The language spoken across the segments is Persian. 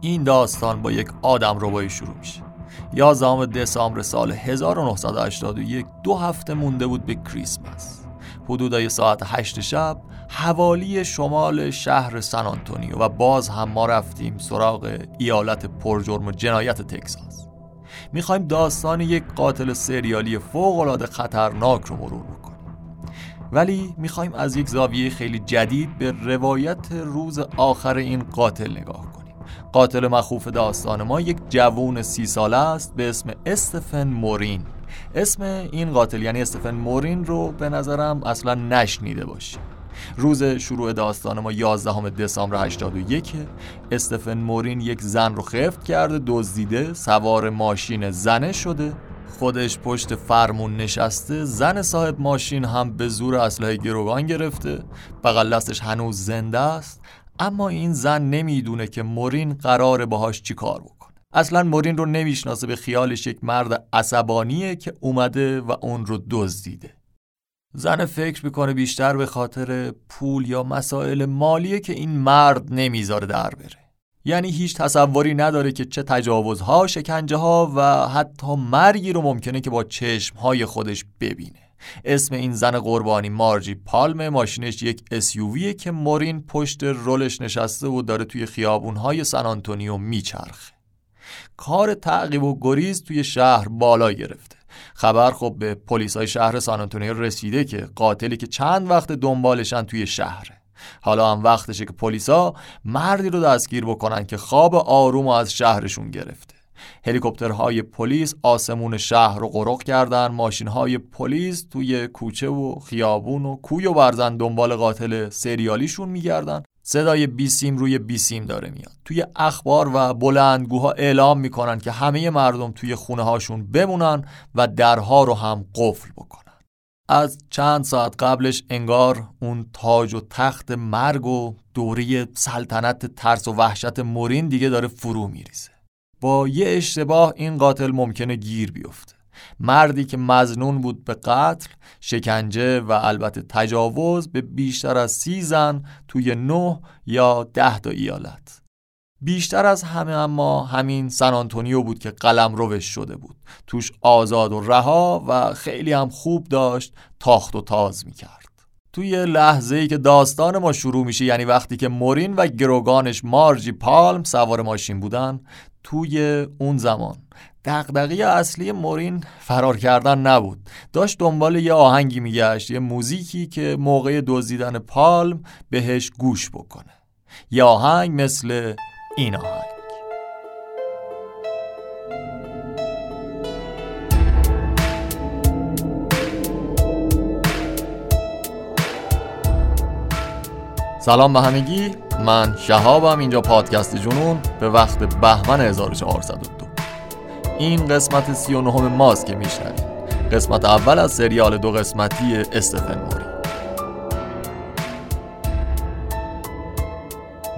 این داستان با یک آدم ربایی شروع میشه. 11 دسامبر سال 1981 دو هفته مونده بود به کریسمس. حدودای ساعت 8 شب حوالی شمال شهر سن آنتونیو و باز هم ما رفتیم سراغ ایالت پرجرم و جنایت تکساس. می‌خوایم داستان یک قاتل سریالی فوق خطرناک رو مرور بکنیم. ولی می‌خوایم از یک زاویه خیلی جدید به روایت روز آخر این قاتل نگاه کنیم. قاتل مخوف داستان ما یک جوون سی ساله است به اسم استفن مورین. اسم این قاتل یعنی استفن مورین رو به نظرم اصلا نشنیده باشی. روز شروع داستان ما 11 دسامبر 81 استفن مورین یک زن رو خفت کرده دزدیده سوار ماشین زنه شده. خودش پشت فرمون نشسته زن صاحب ماشین هم به زور اسلحه گروگان گرفته. بغل دستش هنوز زنده است. اما این زن نمی‌دونه که مورین قرار باهاش چی کار بکنه. اصلا مورین رو نمی‌شناسه به خیالش یک مرد عصبانیه که اومده و اون رو دزدیده. زن فکر می‌کنه بیشتر به خاطر پول یا مسائل مالیه که این مرد نمی‌ذاره در بره. یعنی هیچ تصوری نداره که چه تجاوزها شکنجه ها و حتی مرگی رو ممکنه که با چشمهای خودش ببینه. اسم این زن قربانی مارجی پالم ماشینش یک SUV یه که مورین پشت رولش نشسته و داره توی خیابونهای سن آنتونیو میچرخه. کار تعقیب و گریز توی شهر بالا گرفته. خبر خب به پلیس های شهر سان آنتونیو رسیده که قاتلی که چند وقت دنبالشن توی شهره. حالا هم وقتشه که پلیسا مردی رو دستگیر بکنن که خواب آروم از شهرشون گرفته. هلیکوپترهای پلیس آسمون شهر رو قرق کردن ماشینهای پلیس توی کوچه و خیابون و کوی و برزن دنبال قاتل سریالیشون میگردن. صدای بیسیم روی بیسیم داره میاد. توی اخبار و بلندگوها اعلام می‌کنن که همه مردم توی خونه هاشون بمونن و درها رو هم قفل بکنن. از چند ساعت قبلش انگار اون تاج و تخت مرگ و دوری سلطنت ترس و وحشت مورین دیگه داره فرو میریزه. با یه اشتباه این قاتل ممکنه گیر بیفته. مردی که مزنون بود به قتل شکنجه و البته تجاوز به بیشتر از سی زن توی نه یا ده تا ایالت. بیشتر از همه اما همین سن آنتونیو بود که قلم روش شده بود. توش آزاد و رها و خیلی هم خوب داشت تاخت و تاز می‌کرد. توی لحظه ای که داستان ما شروع میشه یعنی وقتی که مورین و گروگانش مارجی پالم سوار ماشین بودن توی اون زمان. دغدغه اصلی مورین فرار کردن نبود. داشت دنبال یه آهنگی میگشت یه موزیکی که موقع دزدیدن پالم بهش گوش بکنه. یه آهنگ مثل این آهنگ. سلام به همگی. من شهابم اینجا پادکست جنون به وقت بهمن 1402 این قسمت 39 ماست که میشنوید. قسمت اول از سریال دو قسمتی استفن موری.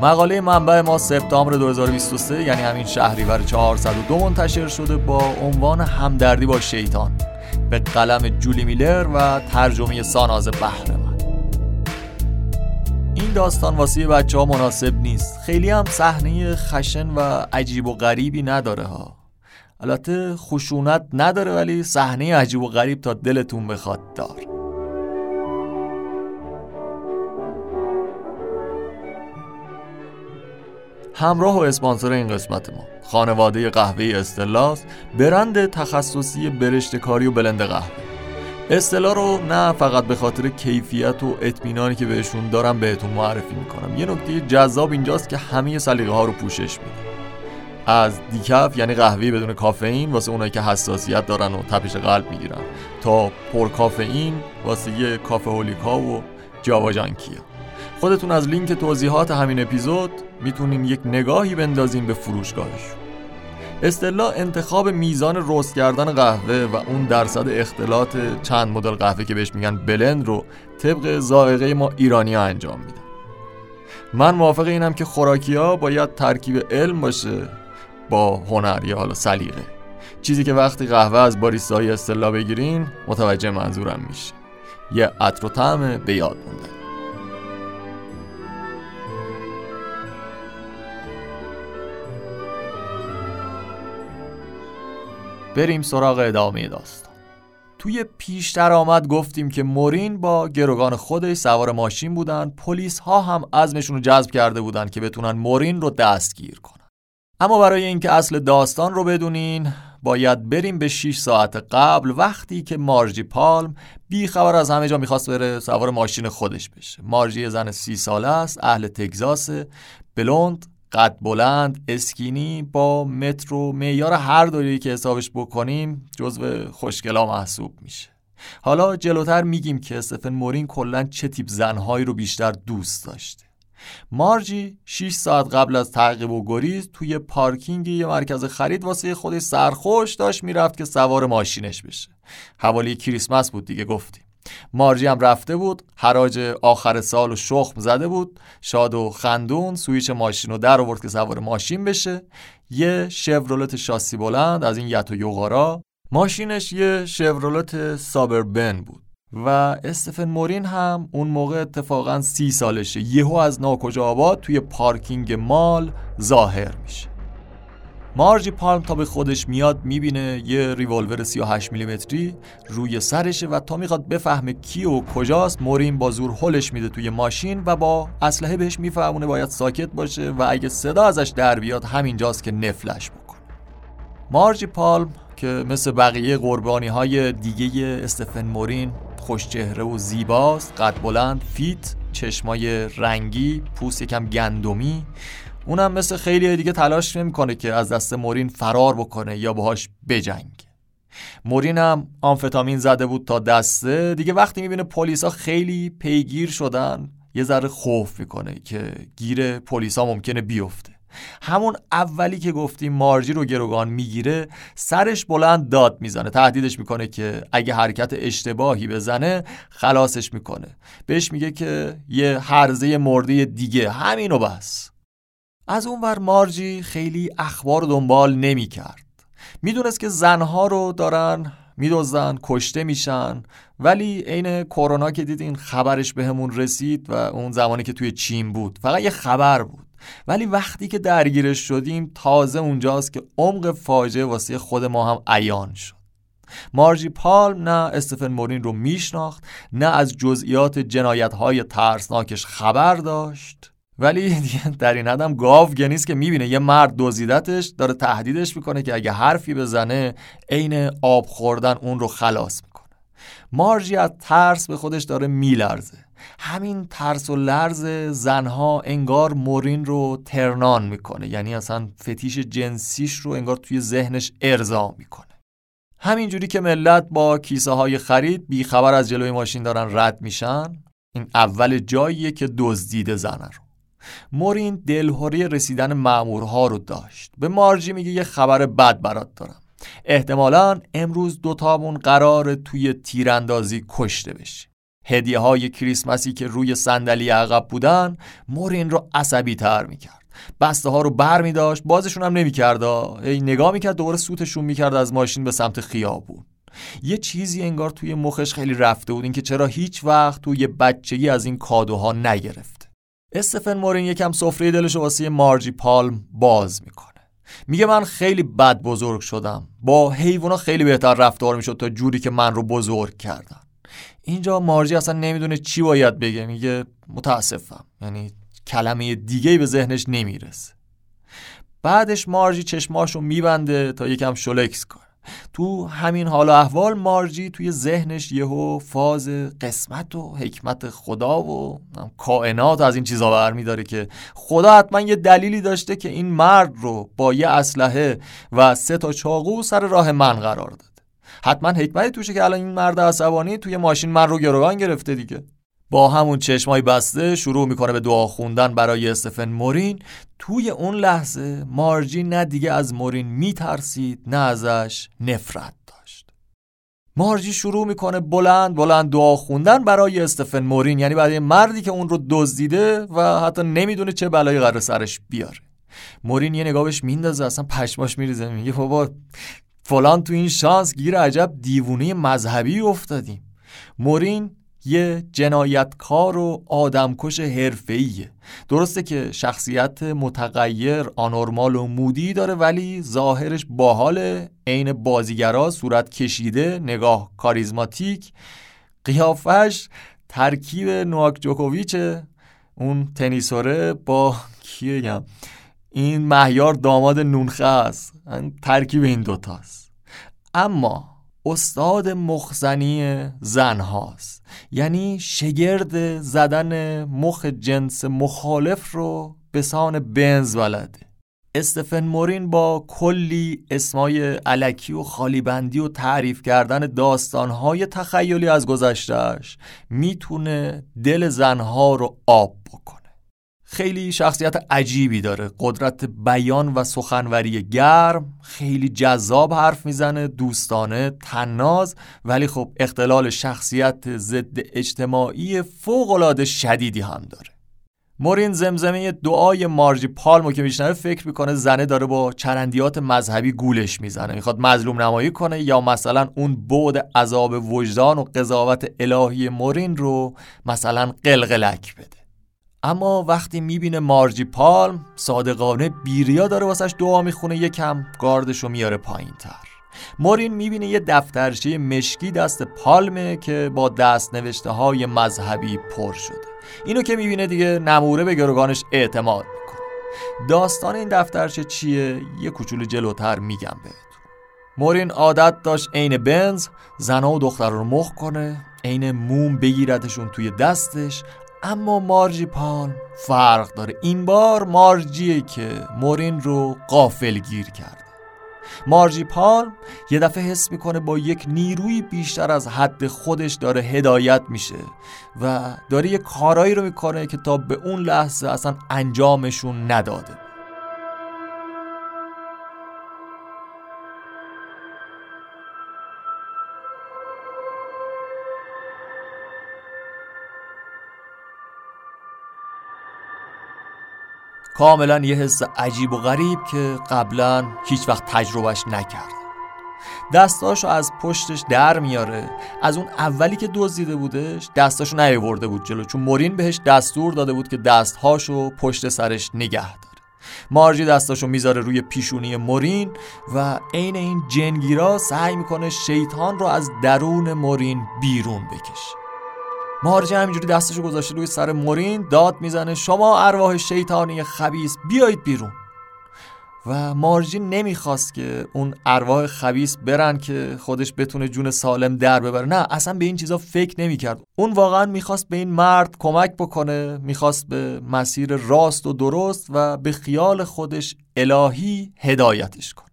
مقاله منبع ما سپتامبر 2023 یعنی همین شهریور 402 منتشر شده با عنوان همدردی با شیطان. به قلم جولی میلر و ترجمه ساناز بهرم این داستان واسه بچه ها مناسب نیست. خیلی هم صحنه خشن و عجیب و غریبی نداره ها. البته خشونت نداره ولی صحنه عجیب و غریب تا دلتون بخواد دار. همراه و اسپانسر این قسمت ما خانواده قهوه استلاس برند تخصصی برشت کاری و بلند قهوه. اصطلاح رو نه فقط به خاطر کیفیت و اطمینانی که بهشون دارم بهتون معرفی می‌کنم. یه نکته جذاب اینجاست که همه سلیقه ها رو پوشش میده از دیکف یعنی قهوه بدون کافئین واسه اونایی که حساسیت دارن و تپش قلب می‌گیرن تا پر کافئین واسه یه کافه هولیکا و جاوا جانکیا. خودتون از لینک توضیحات همین اپیزود می‌تونین یک نگاهی بندازین به فروشگاهش اصطلاح انتخاب میزان رست کردن قهوه و اون درصد اختلاط چند مدل قهوه که بهش میگن بلند رو طبق ذائقه ما ایرانی ها انجام میده من موافق اینم که خوراکی ها باید ترکیب علم باشه با هنر یا حالا سلیقه. چیزی که وقتی قهوه از باریستای اصطلاح بگیرین متوجه منظورم میشه. یه عطر و طعم به یاد موندن. بریم سراغ ادامه داستان. توی پیشتر آمد گفتیم که مورین با گروگان خودش سوار ماشین بودن. پلیس ها هم عزمشون رو جذب کرده بودن که بتونن مورین رو دستگیر کنن. اما برای اینکه اصل داستان رو بدونین باید بریم به 6 ساعت قبل وقتی که مارجی پالم بی خبر از همه جا می‌خواست بره سوار ماشین خودش بشه. مارجی زن سی ساله است اهل تگزاس بلوند قد بلند اسکینی با مترو معیار هر دوری که حسابش بکنیم جزو خوشگلا محسوب میشه. حالا جلوتر میگیم که استفن مورین کلا چه تیپ زنهایی رو بیشتر دوست داشته. مارجی 6 ساعت قبل از تعقیب و گریز توی پارکینگ یه مرکز خرید واسه خودش سرخوش داشت می‌رفت که سوار ماشینش بشه. حوالی کریسمس بود دیگه گفتیم. مارجی هم رفته بود حراج آخر سال و شخم زده بود. شاد و خندون سویچ ماشین رو در آورد که سوار ماشین بشه. یه شورولت شاسی بلند از این یت و یوغارا. ماشینش یه شورولت سابربن بود. و استفن مورین هم اون موقع اتفاقا سی سالشه. یهو از ناکجا آباد توی پارکینگ مال ظاهر میشه. مارجی پالم تا به خودش میاد می‌بینه یه ریولور 38 میلیمتری روی سرشه و تا می‌خواد بفهمه کی و کجاست مورین با زور هلش میده توی ماشین و با اسلحه بهش میفهمونه باید ساکت باشه و اگه صدا ازش در بیاد همینجاست که نفلش بکنه. مارجی پالم که مثل بقیه قربانی های دیگه استفن مورین خوشچهره و زیباست قد بلند فیت چشمای رنگی پوست یکم گندمی اونم مثل خیلی دیگه تلاش نمی‌کنه که از دست مورین فرار بکنه یا باهاش بجنگه. مورین هم آمفتامین زده بود تا دسته. دیگه وقتی می‌بینه پلیسا خیلی پیگیر شدن یه ذره خوف می‌کنه که گیر پلیسا ممکنه بیفته. همون اولی که گفتیم مارجی رو گروگان می‌گیره سرش بلند داد می‌زنه. تهدیدش می‌کنه که اگه حرکت اشتباهی بزنه خلاصش می‌کنه. بهش میگه که یه حرزه مرده دیگه. همینو بس. از اون ور مارجی خیلی اخبار دنبال نمی‌کرد می‌دونست که زنها رو دارن میدوزن کشته میشن. ولی عین کرونا که دیدین خبرش بهمون رسید و اون زمانی که توی چین بود فقط یه خبر بود. ولی وقتی که درگیرش شدیم تازه اونجاست که عمق فاجعه واسه خود ما هم عیان شد. مارجی پالم نه استفن مورین رو میشناخت نه از جزئیات جنایت های ترسناکش خبر داشت. ولی در این حدم گاو گنیست که می‌بینه. یه مرد دزدیدتش داره تهدیدش می‌کنه که اگه حرفی بزنه عین آب خوردن اون رو خلاص می‌کنه. مارجی از ترس به خودش داره میلرزه. همین ترس و لرز زنها انگار مورین رو ترنان می‌کنه. یعنی اصلا فتیش جنسیش رو انگار توی ذهنش ارضا می‌کنه. همینجوری که ملت با کیسه های خرید بیخبر از جلوی ماشین دارن رد میشن این اول جاییه که دزدیده زنه رو. مورین دلهوری رسیدن مامورها رو داشت. به مارجی میگه یه خبر بد برات دارم. احتمالا امروز دوتامون قرار توی تیراندازی کشته بشیم هدیه های کریسمسی که روی صندلی عقب بودن مورین رو عصبی تر می‌کرد. بسته ها رو بر می داشت بازشون هم نمی کرد ای نگاه می‌کرد دوباره سوتشون می‌کرد از ماشین به سمت خیابون. یه چیزی انگار توی مخش خیلی رفته بود اینکه چرا هیچ وقت توی بچگی از این کادوها نگرفت. استفن مورین یکم سفره دلش واسه مارجی پالم باز می‌کنه. میگه من خیلی بد بزرگ شدم. با حیوانا خیلی بهتر رفتار می‌شد تا جوری که من رو بزرگ کردن. اینجا مارجی اصلا نمی‌دونه چی باید بگه. میگه متاسفم. یعنی کلمه دیگه به ذهنش نمی‌رسه. بعدش مارجی چشماشو میبنده تا یکم شلکس کنه. تو همین حال و احوال مارجی توی ذهنش یهو فاز قسمت و حکمت خدا و کائنات از این چیزا برمیداره که خدا حتما یه دلیلی داشته که این مرد رو با یه اسلحه و سه تا چاقو سر راه من قرار داده. حتما حکمتی توشه که الان این مرد عصبانی توی ماشین من رو گروگان گرفته دیگه. با همون چشمای بسته شروع می‌کنه به دعا خوندن برای استفن مورین. توی اون لحظه مارجی نه دیگه از مورین میترسید نه ازش نفرت داشت. مارجی شروع می‌کنه بلند بلند دعا خوندن برای استفن مورین. یعنی برای مردی که اون رو دزدیده و حتی نمی‌دونه چه بلایی قرار سرش بیاره. مورین یه نگاهش میندازه اصلا پشماش میریزه میگه بابا فلان تو این شانس گیر عجب دیوونه مذهبی افتادیم. مورین یه جنایتکار و آدمکش حرفه‌ایه. درسته که شخصیت متغیر آنورمال و مودی داره ولی ظاهرش باحاله. عین بازیگرا صورت کشیده نگاه کاریزماتیک. قیافش ترکیب نواک جوکوویچه اون تنیسوره با کی بگم این مهیار داماد نونخه است. ترکیب این دوتاست اما استاد مخزنی زن هاست. یعنی شگرد زدن مخ جنس مخالف رو به سان بنز بلده استفن مورین با کلی اسمای علکی و خالیبندی و تعریف کردن داستانهای تخیلی از گذشتهش می‌تونه دل زنها رو آب بکنه. خیلی شخصیت عجیبی داره. قدرت بیان و سخنوری گرم خیلی جذاب حرف می‌زنه دوستانه تناز ولی خب اختلال شخصیت ضد اجتماعی فوقالعاده شدیدی هم داره. مورین زمزمه دعای مارجی پالمو که میشنوه فکر می‌کنه زنه داره با چرندیات مذهبی گولش می‌زنه. می‌خواد مظلوم نمایی کنه یا مثلا اون بود عذاب وجدان و قضاوت الهی مورین رو مثلا قلقلک بده. اما وقتی می‌بینه مارجی پالم صادقانه بیریا داره واسش دعا می‌خونه یکم گاردشو میاره پایین تر مورین می‌بینه یه دفترچه مشکی دست پالمه که با دست نوشته های مذهبی پر شده. اینو که می‌بینه دیگه نموره به گروگانش اعتماد می‌کنه. داستان این دفترچه چیه؟ یه کوچولو جلوتر میگم بهتون. مورین عادت داشت عین بنز زنا و دختر رو مخ کنه عین موم بگیردشون توی دستش اما مارجی پالم فرق داره. این بار مارجیه که مورین رو قافل گیر کرده مارجی پالم یه دفعه حس می‌کنه با یک نیروی بیشتر از حد خودش داره هدایت میشه و داره یه کارایی رو می‌کنه که تا به اون لحظه اصلا انجامشون نداده. کاملا یه حس عجیب و غریب که قبلا هیچ وقت تجربهش نکرد. دستاشو از پشتش در میاره. از اون اولی که دزدیده بودش دستاشو نیاورده بود جلو چون مورین بهش دستور داده بود که دستهاشو پشت سرش نگه داره. مارجی دستاشو می‌ذاره روی پیشونی مورین و عین این جنگیرا سعی می‌کنه شیطان رو از درون مورین بیرون بکشه. مارجه همینجوری دستشو گذاشته روی سر مورین داد می‌زنه. شما ارواح شیطانی خبیس بیایید بیرون. و مارجی نمی‌خواست که اون ارواح خبیس برن که خودش بتونه جون سالم در ببره. نه اصلا به این چیزا فکر نمی‌کرد. اون واقعا می‌خواست به این مرد کمک بکنه می‌خواست به مسیر راست و درست و به خیال خودش الهی هدایتش کنه.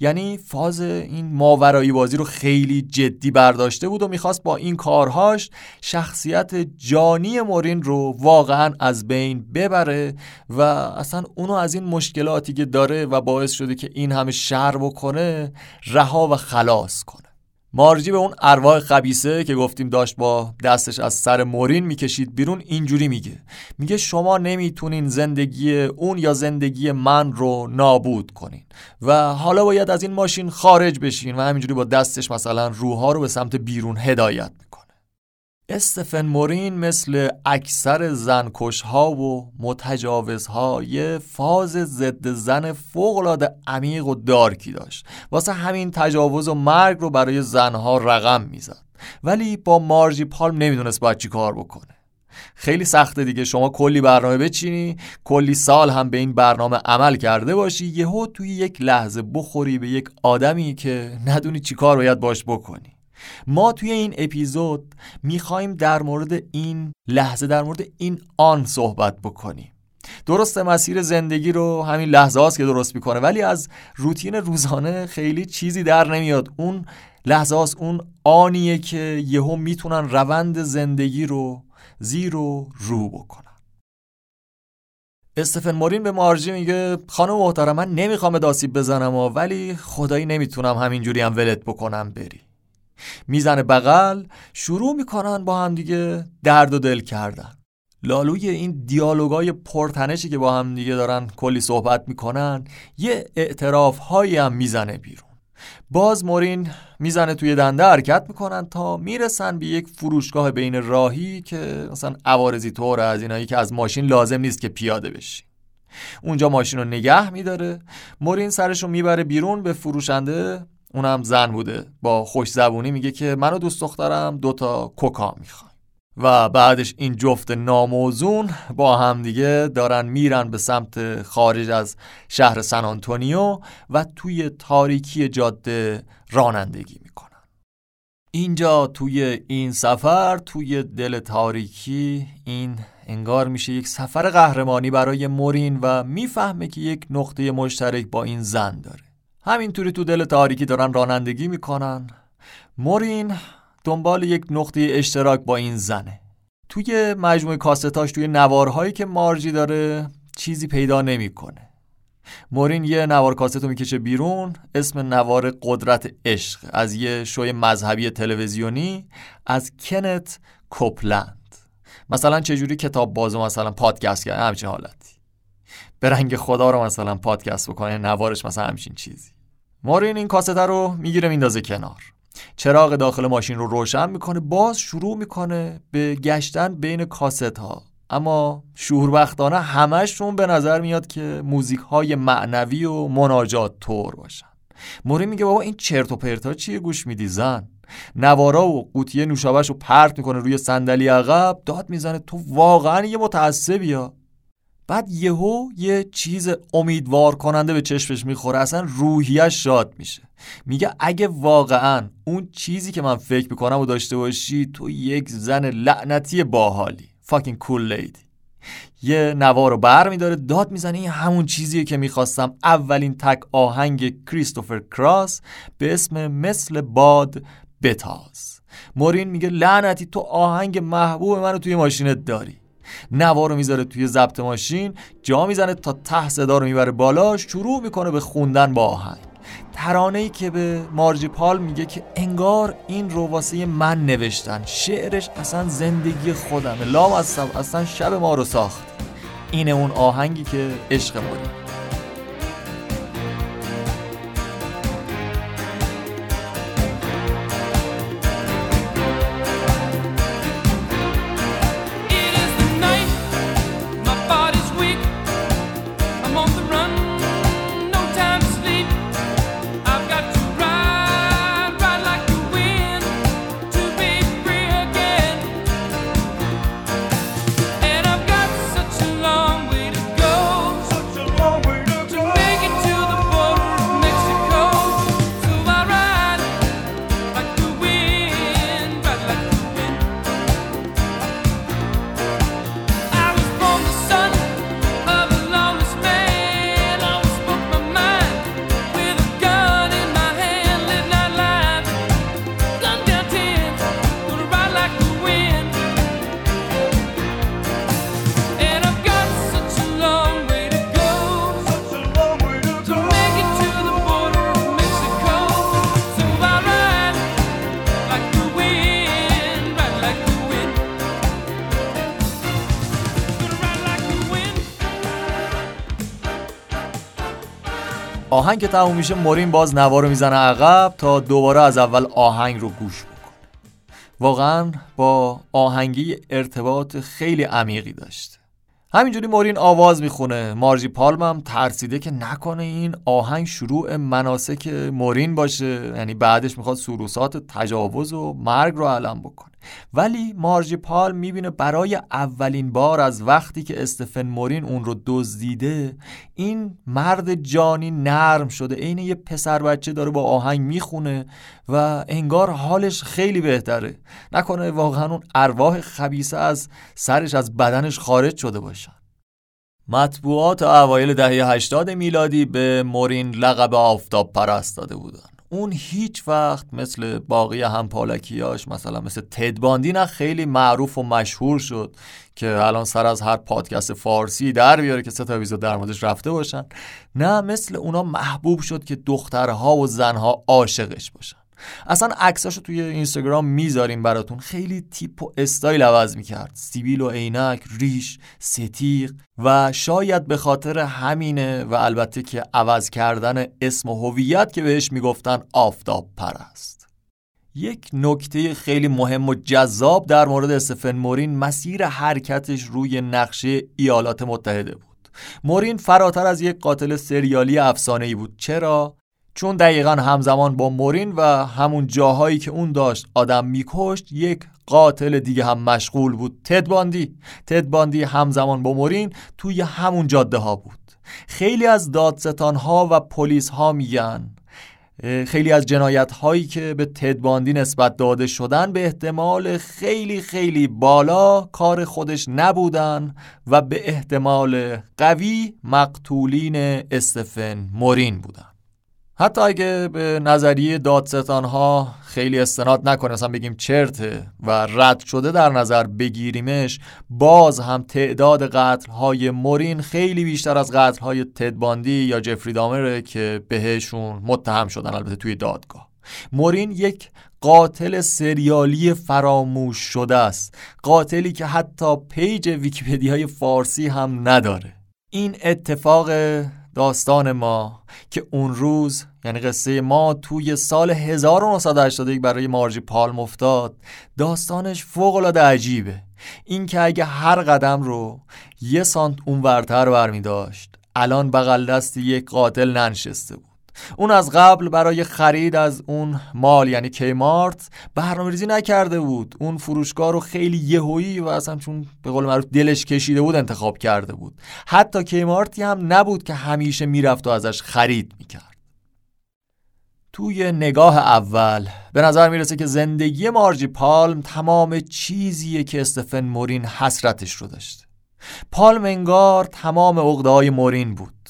یعنی فاز این ماورایی بازی رو خیلی جدی برداشته بود و می‌خواست با این کارهاش شخصیت جانی مورین رو واقعا از بین ببره و اصلا اونو از این مشکلاتی که داره و باعث شده که این همه شر بکنه رها و خلاص کنه. مارجی به اون ارواح خبیسه که گفتیم داشت با دستش از سر مورین می‌کشید بیرون اینجوری میگه. میگه شما نمی‌تونین زندگی اون یا زندگی من رو نابود کنین و حالا باید از این ماشین خارج بشین و همینجوری با دستش مثلا روحا رو به سمت بیرون هدایت استفن مورین مثل اکثر زنکش ها و ها یه فاز ضد زن فوقلاده عمیق و دارکی داشت. واسه همین تجاوز و مرگ رو برای زنها رقم می‌زد. ولی با مارجی پالم نمی‌دونست باید چی کار بکنه. خیلی سخته دیگه شما کلی برنامه بچینی کلی سال هم به این برنامه عمل کرده باشی یهو توی یک لحظه بخوری به یک آدمی که ندونی چی کار باید باش بکنی. ما توی این اپیزود می‌خوایم در مورد این لحظه در مورد این آن صحبت بکنیم. درست مسیر زندگی رو همین لحظه هاست که درست می‌کنه ولی از روتین روزانه خیلی چیزی در نمیاد. اون لحظه هاست اون آنیه که یهو می‌تونن روند زندگی رو زیر و رو بکنن. استفن مورین به مارجی میگه خانم محترم من نمی‌خوام داسیب بزنم ولی خدایی نمی‌تونم همینجوری هم ولت بکنم بری. می‌زنه بغل شروع می‌کنن با هم دیگه درد و دل کردن. لالوی این دیالوگای پرتنشی که با هم دیگه دارن کلی صحبت می‌کنن یه اعتراف هایی هم می‌زنه بیرون. باز مورین می‌زنه توی دنده حرکت می‌کنن تا می‌رسن به یک فروشگاه بین راهی که مثلا عوارضی طور از اینایی که از ماشین لازم نیست که پیاده بشی. اونجا ماشین رو نگه میداره. مورین سرش رو می‌بره بیرون به فروشنده اونم زن بوده. با خوش زبونی میگه که منو دوست دخترم دوتا کوکا می‌خوام و بعدش این جفت ناموزون با همدیگه دارن میرن به سمت خارج از شهر سن آنتونیو و توی تاریکی جاده رانندگی می‌کنن. اینجا توی این سفر توی دل تاریکی این انگار میشه یک سفر قهرمانی برای مورین و می‌فهمه که یک نقطه مشترک با این زن داره. همینطوری تو دل تاریکی دارن رانندگی می‌کنن. مورین دنبال یک نقطه اشتراک با این زنه. توی مجموعه کاستاش توی نوارهایی که مارجی داره چیزی پیدا نمی‌کنه. مورین یه نوار کاست رو می‌کشه بیرون اسم نوار قدرت عشق. از یه شوی مذهبی تلویزیونی از کنت کوپلند. مثلا چجوری کتاب بازو مثلا پادکست کرد؟ همچین حالتی. به رنگ خدا رو مثلا پادکست بکنه نوارش مثلا همچین چیزی. مورین این کاست رو می‌گیره میندازه کنار. چراغ داخل ماشین رو روشن می‌کنه باز شروع می‌کنه به گشتن بین کاست ها اما شوربختانه همشون به نظر میاد که موزیک های معنوی و مناجات طور باشن. موری میگه بابا این چرت و پرتا چیه؟ گوش میدی زن. نوارا و قوطی نوشابهش رو پرت می‌کنه روی صندلی عقب داد می‌زنه. تو واقعا یه متعصبی ها بعد یهو یه چیز امیدوار کننده به چشمش می‌خوره اصلا روحیش شاد میشه. میگه اگه واقعا اون چیزی که من فکر می‌کنم و داشته باشی تو یک زن لعنتی باحالی فاکین کول لیدی یه نوار رو بر میداره داد می‌زنه این همون چیزیه که می‌خواستم. اولین تک آهنگ کریستوفر کراس به اسم مثل باد بتاز. مورین میگه لعنتی تو آهنگ محبوب منو توی ماشینت داری. نوار رو می‌ذاره توی ضبط ماشین جا می‌زنه تا ته صدا رو می‌بره بالا شروع می‌کنه به خوندن با آهنگ. ترانه ای که به مارجی پال میگه که انگار این رو واسه من نوشتن. شعرش اصلا زندگی خودمه. لام اصلا شب ما رو ساخت. اینه اون آهنگی که عشق موریم آهنگ که تموم میشه مورین باز نوار رو می‌زنه عقب تا دوباره از اول آهنگ رو گوش بکنه واقعا با آهنگی ارتباط خیلی عمیقی داشته همینجوری مورین آواز می‌خونه. مارجی پالمم ترسیده که نکنه این آهنگ شروع مناسک مورین باشه. یعنی بعدش می‌خواد سروسات تجاوز و مرگ رو علم بکنه. ولی مارجی پال می‌بینه برای اولین بار از وقتی که استفن مورین اون رو دزدیده این مرد جانی نرم شده عین یه پسر بچه داره با آهنگ می‌خونه و انگار حالش خیلی بهتره. نکنه واقعا اون ارواح خبیسه از سرش از بدنش خارج شده باشن. مطبوعات اوایل دهه 80 میلادی به مورین لقب آفتاب پرست داده بودن. اون هیچ وقت مثل باقی همپالکیاش مثلا مثل تدباندی نه خیلی معروف و مشهور شد که الان سر از هر پادکست فارسی در بیاره که سه تا در موردش رفته باشن. نه مثل اونا محبوب شد که دخترها و زنها عاشقش باشن. اصلا عکساشو توی اینستاگرام می‌ذاریم براتون. خیلی تیپ و استایل عوض می‌کرد. سیبیل و عینک ریش ستیق و شاید به خاطر همینه و البته که عوض کردن اسم و هویت که بهش می‌گفتن آفتاب پرست یک نکته خیلی مهم و جذاب در مورد استفن مورین مسیر حرکتش روی نقشه ایالات متحده بود. مورین فراتر از یک قاتل سریالی افسانه ای بود. چرا؟ چون دقیقا همزمان با مورین و همون جاهایی که اون داشت آدم میکشت یک قاتل دیگه هم مشغول بود. تدباندی تدباندی همزمان با مورین توی همون جاده ها بود. خیلی از دادستان ها و پلیس ها میگن. خیلی از جنایت هایی که به تدباندی نسبت داده شدن به احتمال خیلی خیلی بالا کار خودش نبودن و به احتمال قوی مقتولین استفن مورین بودن. حتی اگه به نظریه دادستان ها خیلی استناد نکنه اصلا بگیم چرته و رد شده در نظر بگیریمش باز هم تعداد قتل های مورین خیلی بیشتر از قتل های تدباندی یا جفری دامره که بهشون متهم شدن البته توی دادگاه. مورین یک قاتل سریالی فراموش شده است قاتلی که حتی page ویکیپدیای فارسی هم نداره. این اتفاق داستان ما که اون روز یعنی قصه ما توی سال 1981 برای مارجی پالم افتاد. داستانش فوق العاده عجیبه. این که اگه هر قدم رو یه سانت اون ورتر برمی داشت الان بغل دست یک قاتل ننشسته بود. اون از قبل برای خرید از اون مال یعنی کیمارت برنامه ریزی نکرده بود. اون فروشگاه رو خیلی یهویی و اصلا چون به قول معروف دلش کشیده بود انتخاب کرده بود. حتی کیمارتی هم نبود که همیشه می‌رفت و ازش خرید می‌کرد. توی نگاه اول به نظر می‌رسه که زندگی مارجی پالم تمام چیزیه که استفن مورین حسرتش رو داشته. پالم انگار تمام عقده مورین بود.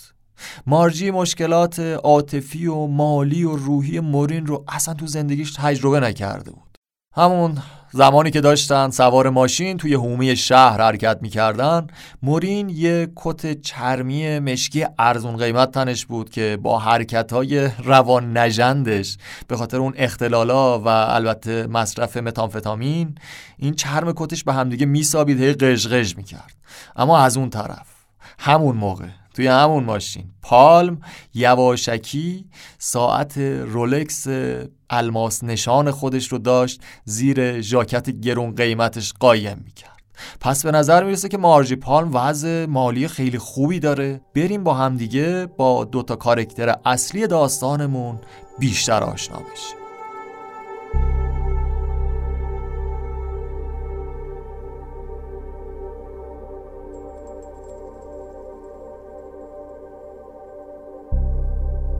مارجی مشکلات عاطفی و مالی و روحی مورین رو اصلا تو زندگیش تجربه نکرده بود. همون زمانی که داشتن سوار ماشین توی حومه شهر حرکت می‌کردن مورین یه کت چرمی مشکی ارزون قیمت تنش بود که با حرکت های روان نجندش به خاطر اون اختلالا و البته مصرف متانفتامین این چرم کتش به همدیگه میسابید هی قژقژ می‌کرد. اما از اون طرف همون موقع توی همون ماشین پالم یواشکی ساعت رولکس الماس نشان خودش رو داشت زیر ژاکت گرون قیمتش قایم می‌کرد. پس به نظر می‌رسه که مارجی پالم وضع مالی خیلی خوبی داره. بریم با همدیگه با دوتا کارکتر اصلی داستانمون بیشتر آشنا بشیم.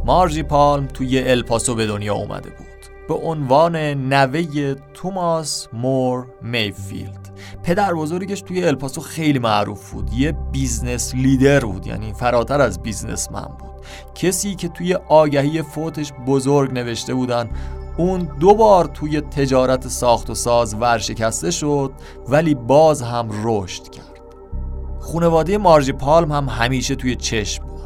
مارجی پالم توی الپاسو به دنیا اومده بود. به عنوان نوه توماس مور میفیلد. پدر بزرگش توی الپاسو خیلی معروف بود. یه business leader بود یعنی فراتر از businessman بود. کسی که توی آگهی فوتش بزرگ نوشته بودن اون دو بار توی تجارت ساخت و ساز ورشکسته شد ولی باز هم رشد کرد. خونواده مارجی پالم هم همیشه توی چشم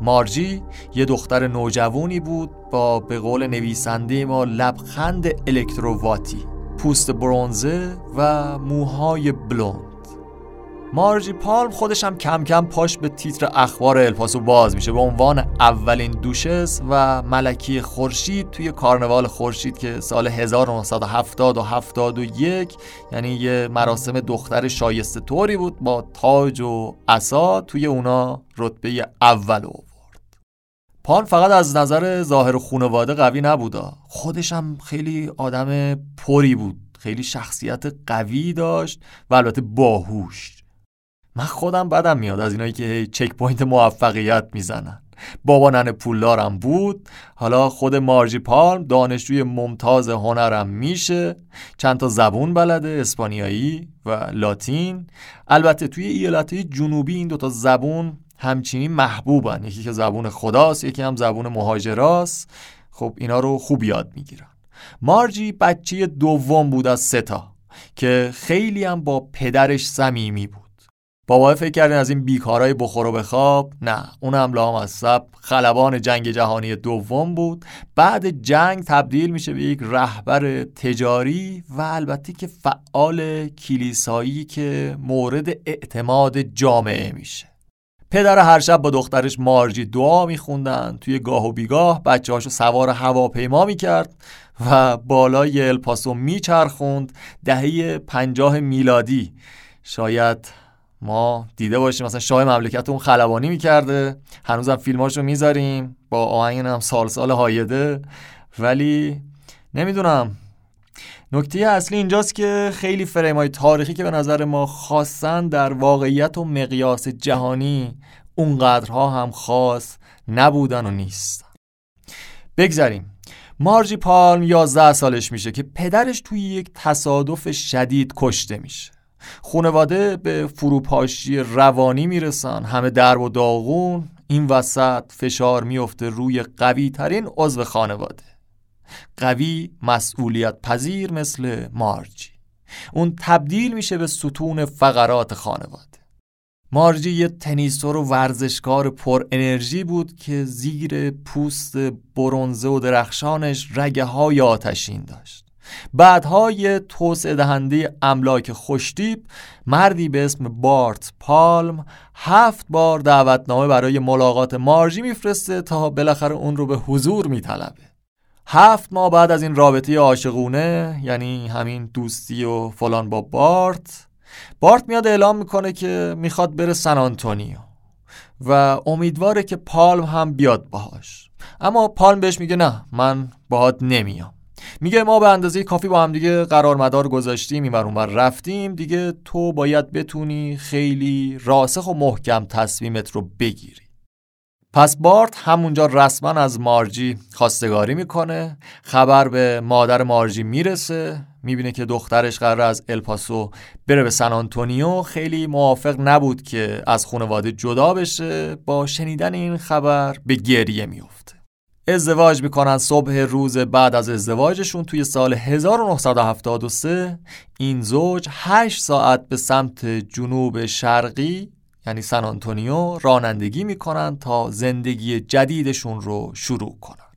مارجی یه دختر نوجوانی بود با به قول نویسنده ما لبخند الکترواتی پوست برونزه و موهای بلوند. مارجی پالم خودش هم کم کم پاش به تیتر اخبار الپاسو باز میشه. به عنوان اولین دوشس و ملکی خورشید توی کارنوال خورشید که سال 1970 و 71 یعنی یه مراسم دختر شایسته طوری بود با تاج و عصا توی اونا رتبه اول پالم فقط از نظر ظاهر خانواده قوی نبودا. خودش هم خیلی آدم پری بود خیلی شخصیت قوی داشت و البته باهوش. من خودم بدم میاد از اینایی که checkpoint موفقیت می‌زنن. بابا ننه پولدارم بود حالا خود مارجی پالم دانشجوی ممتاز هنرم میشه. چند تا زبون بلده اسپانیایی و لاتین. البته توی ایالت جنوبی این دوتا زبون همچنین محبوبن. یکی که زبون خداست یکی هم زبون مهاجراست. خب اینا رو خوب یاد می‌گیرن. مارجی بچه دوم بود از ستا که خیلی هم با پدرش صمیمی بود. بابا فکر کردین از این بیکارای بخور و بخواب؟ نه اون هم لامصب خلبان جنگ جهانی دوم بود. بعد جنگ تبدیل میشه به یک رهبر تجاری و البته که فعال کلیسایی که مورد اعتماد جامعه میشه. پدر هر شب با دخترش مارجی دعا میخوندن. توی گاه و بیگاه بچه هاشو سوار هواپیما می‌کرد و بالای الپاسو میچرخوند دهه پنجاه میلادی. شاید ما دیده باشیم مثلا شاه مملکت اون خلبانی می‌کرده. هنوزم فیلماشو می‌ذاریم. با آهنگ هم سال هایده. ولی نمی‌دونم. نکته اصلی اینجاست که خیلی فریم های تاریخی که به نظر ما خاصن در واقعیت و مقیاس جهانی اونقدرها هم خاص نبودن و نیست. بگذاریم مارجی پالم 11 سالش میشه که پدرش توی یک تصادف شدید کشته میشه. خونواده به فروپاشی روانی می‌رسن. همه درب و داغون. این وسط فشار میفته روی قوی ترین عضو خانواده. قوی مسئولیت پذیر مثل مارجی. اون تبدیل میشه به ستون فقرات خانواده. مارجی یه تنیسور و ورزشکار پر انرژی بود که زیر پوست برونزه و درخشانش رگه های آتشین داشت. بعدها یه توسعه دهنده املاک خوشتیب مردی به اسم بارت پالم هفت بار دعوتنامه برای ملاقات مارجی میفرسته تا بالاخره اون رو به حضور میطلبه. هفت ماه بعد از این رابطه عاشقونه یعنی همین دوستی و فلان با بارت بارت میاد اعلام می‌کنه که می‌خواد بره سن آنتونیو و امیدواره که پالم هم بیاد باهاش. اما پالم بهش میگه نه من باهات نمیام. میگه ما به اندازه کافی با هم دیگه قرار مدار گذاشتیم این اونور رفتیم. دیگه تو باید بتونی خیلی راسخ و محکم تصمیمت رو بگیری. پس بارت همونجا رسما از مارجی خواستگاری می‌کنه. خبر به مادر مارجی می‌رسه. می‌بینه که دخترش قرار از الپاسو بره به سن آنتونیو. خیلی موافق نبود که از خانواده جدا بشه. با شنیدن این خبر به گریه میفته ازدواج می‌کنن صبح روز بعد از ازدواجشون توی سال 1973 این زوج 8 ساعت به سمت جنوب شرقی یعنی سن آنتونیو رانندگی می‌کنن تا زندگی جدیدشون رو شروع کنن.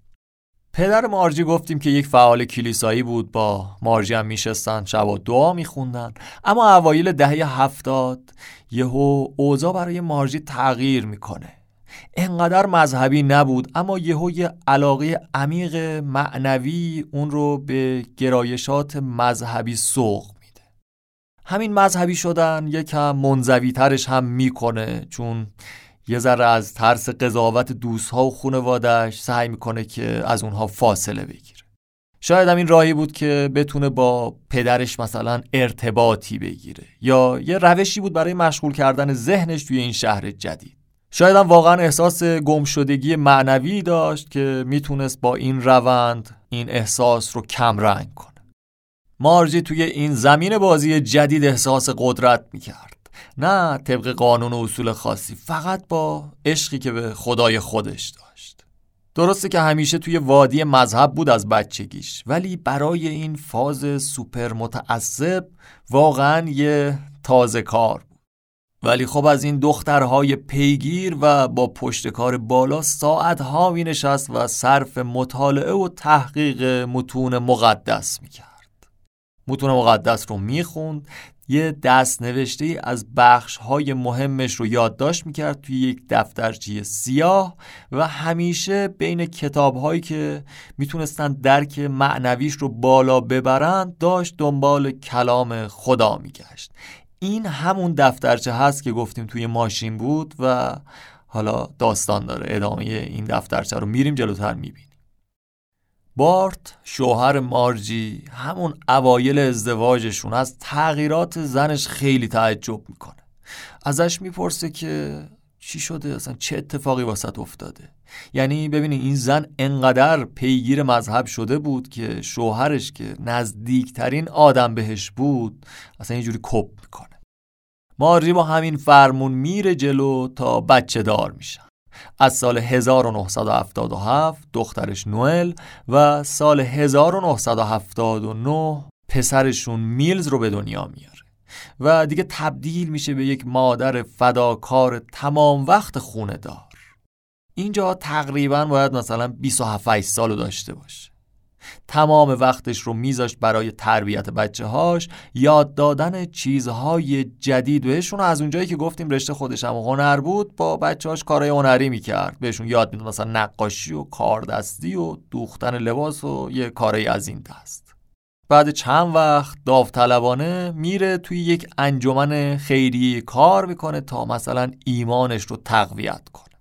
پدر مارجی گفتیم که یک فعال کلیسایی بود با مارجی هم میشستن شب و دعا میخوندن. اما اوایل دهه هفتاد یهو اوضاع برای مارجی تغییر می‌کنه. انقدر مذهبی نبود اما یهو یه علاقه عمیق معنوی اون رو به گرایشات مذهبی سوق میده. همین مذهبی شدن یکم منزوی ترش هم می‌کنه چون یه ذره از ترس قضاوت دوستها و خانوادش سعی می‌کنه که از اونها فاصله بگیره. شاید هم این راهی بود که بتونه با پدرش مثلا ارتباطی بگیره یا یه روشی بود برای مشغول کردن ذهنش توی این شهر جدید. شاید هم واقعا احساس گمشدگی معنوی داشت که می‌تونست با این روند این احساس رو کم رنگ کنه. مارجی توی این زمین بازی جدید احساس قدرت می‌کرد. نه طبق قانون و اصول خاصی فقط با عشقی که به خدای خودش داشت. درسته که همیشه توی وادی مذهب بود از بچگیش ولی برای این فاز سوپر متعصب واقعا یه تازه کار بود. ولی خب از این دخترهای پیگیر و با پشتکار بالا ساعتها می نشست و صرف مطالعه و تحقیق متون مقدس می کرد متون مقدس رو می‌خوند یه دست نوشته از بخش های مهمش رو یادداشت می‌کرد توی یک دفترچه سیاه و همیشه بین کتاب هایی که می‌تونستن درک معنویش رو بالا ببرند داشت دنبال کلام خدا میگشت. این همون دفترچه هست که گفتیم توی ماشین بود و حالا داستان داره ادامه این دفترچه رو میریم جلوتر می‌بینیم. بارت شوهر مارجی همون اوایل ازدواجشون از تغییرات زنش خیلی تعجب می‌کنه. ازش می‌پرسه که چی شده؟ اصلا چه اتفاقی واسط افتاده؟ یعنی ببینید این زن انقدر پیگیر مذهب شده بود که شوهرش که نزدیکترین آدم بهش بود اصلا یه جوری کپ می‌کنه. مارجی با همین فرمون میره جلو تا بچه دار میشن. از سال 1977 دخترش نوئل و سال 1979 پسرشون میلز رو به دنیا میاره. و دیگه تبدیل میشه به یک مادر فداکار تمام وقت خونه دار. اینجا تقریبا باید مثلا 27 سال داشته باشه. تمام وقتش رو میذاشت برای تربیت بچه هاش یاد دادن چیزهای جدید. بهشون از اونجایی که گفتیم رشته خودش هم هنر بود با بچه هاش کارهای هنری می‌کرد. بهشون یاد می‌داد مثلا نقاشی و کاردستی و دوختن لباس و یه کارهای از این دست. بعد چند وقت داوطلبانه میره توی یک انجمن خیریه کار می‌کنه تا مثلا ایمانش رو تقویت کنه.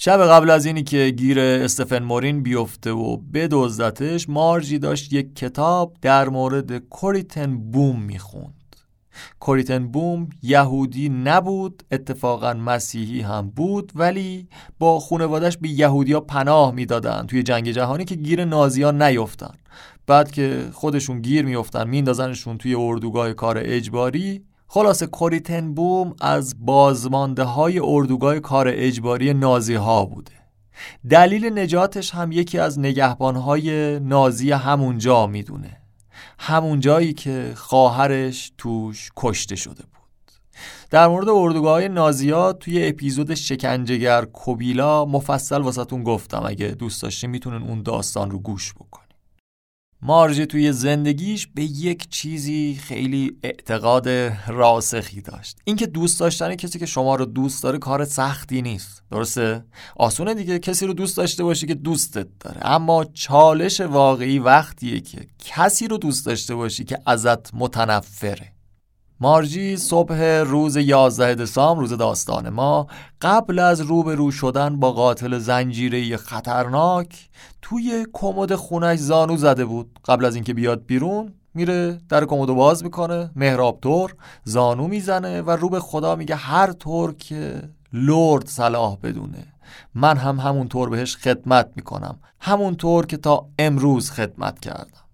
شب قبل از اینی که گیر استفن مورین بیفته و بدزدتش مارجی داشت یک کتاب در مورد کوریتن بوم می‌خوند. کوریتن بوم یهودی نبود اتفاقا مسیحی هم بود ولی با خونوادش به یهودیا پناه می‌دادن توی جنگ جهانی که گیر نازیا نیفتن بعد که خودشون گیر میفتن میندازنشون توی اردوگاه کار اجباری خلاصه کوریتن بوم از بازمانده های اردوگاه کار اجباری نازی ها بوده. دلیل نجاتش هم یکی از نگهبان های نازی همونجا می‌دونه. همون جایی که خواهرش توش کشته شده بود. در مورد اردوگاه نازیا توی اپیزود شکنجهگر کوبیلا مفصل واسهتون گفتم. اگه دوست داشتین می‌تونن اون داستان رو گوش بکن مارژ توی زندگیش به یک چیزی خیلی اعتقاد راسخی داشت. اینکه دوست داشتن کسی که شما رو دوست داره کار سختی نیست. درسته؟ آسونه دیگه کسی رو دوست داشته باشی که دوستت داره. اما چالش واقعی وقتیه که کسی رو دوست داشته باشی که ازت متنفره. مارجی صبح روز 11 دسامبر روز داستان ما. قبل از روبرو شدن با قاتل زنجیره خطرناک توی کمد خونش زانو زده بود. قبل از اینکه بیاد بیرون میره در کمدو باز می‌کنه. مهراب طور زانو می‌زنه و رو به خدا میگه هر طور که لرد صلاح بدونه. من هم همون طور بهش خدمت می‌کنم. همون طور که تا امروز خدمت کردم.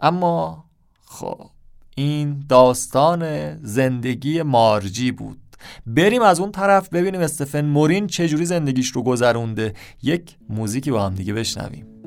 اما خب این داستان زندگی مارجی بود. بریم از اون طرف ببینیم استفن مورین چجوری زندگیش رو گذرونده. یک موزیکی با هم دیگه بشنویم.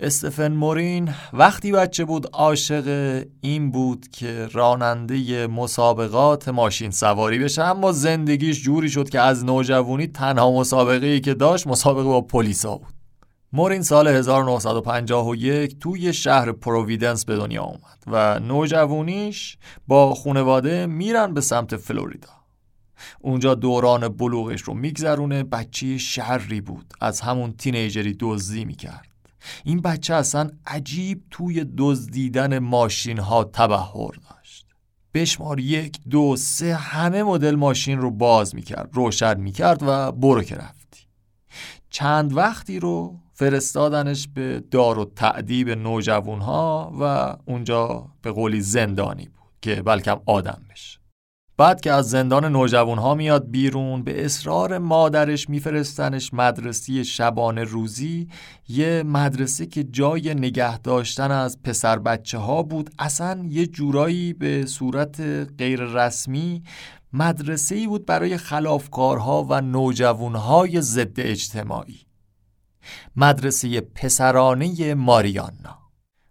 استفن مورین وقتی بچه بود عاشق این بود که راننده مسابقات ماشین سواری بشه اما زندگیش جوری شد که از نوجوانی تنها مسابقه ای که داشت مسابقه با پلیسا بود. مورین سال 1951 توی شهر پروویدنس به دنیا اومد و نوجوانیش با خونواده میرن به سمت فلوریدا. اونجا دوران بلوغش رو میگذرونه بچه شهری بود. از همون تینیجری دزدی می‌کرد. این بچه اصلا عجیب توی دزدیدن ماشین ها تبهر داشت. بشمار یک دو سه همه مدل ماشین رو باز می‌کرد روشن می‌کرد و برو که چند وقتی رو فرستادنش به دار و تعدیب نوجوان ها و اونجا به قولی زندانی بود که بلکم آدم بشه. بعد که از زندان نوجوان ها میاد بیرون به اصرار مادرش میفرستنش مدرسه شبانه روزی یه مدرسه که جای نگه داشتن از پسر بچه ها بود. اصلا یه جورایی به صورت غیر رسمی مدرسه ای بود برای خلافکارها و نوجوانهای ضد اجتماعی. مدرسه پسرانه ماریانا.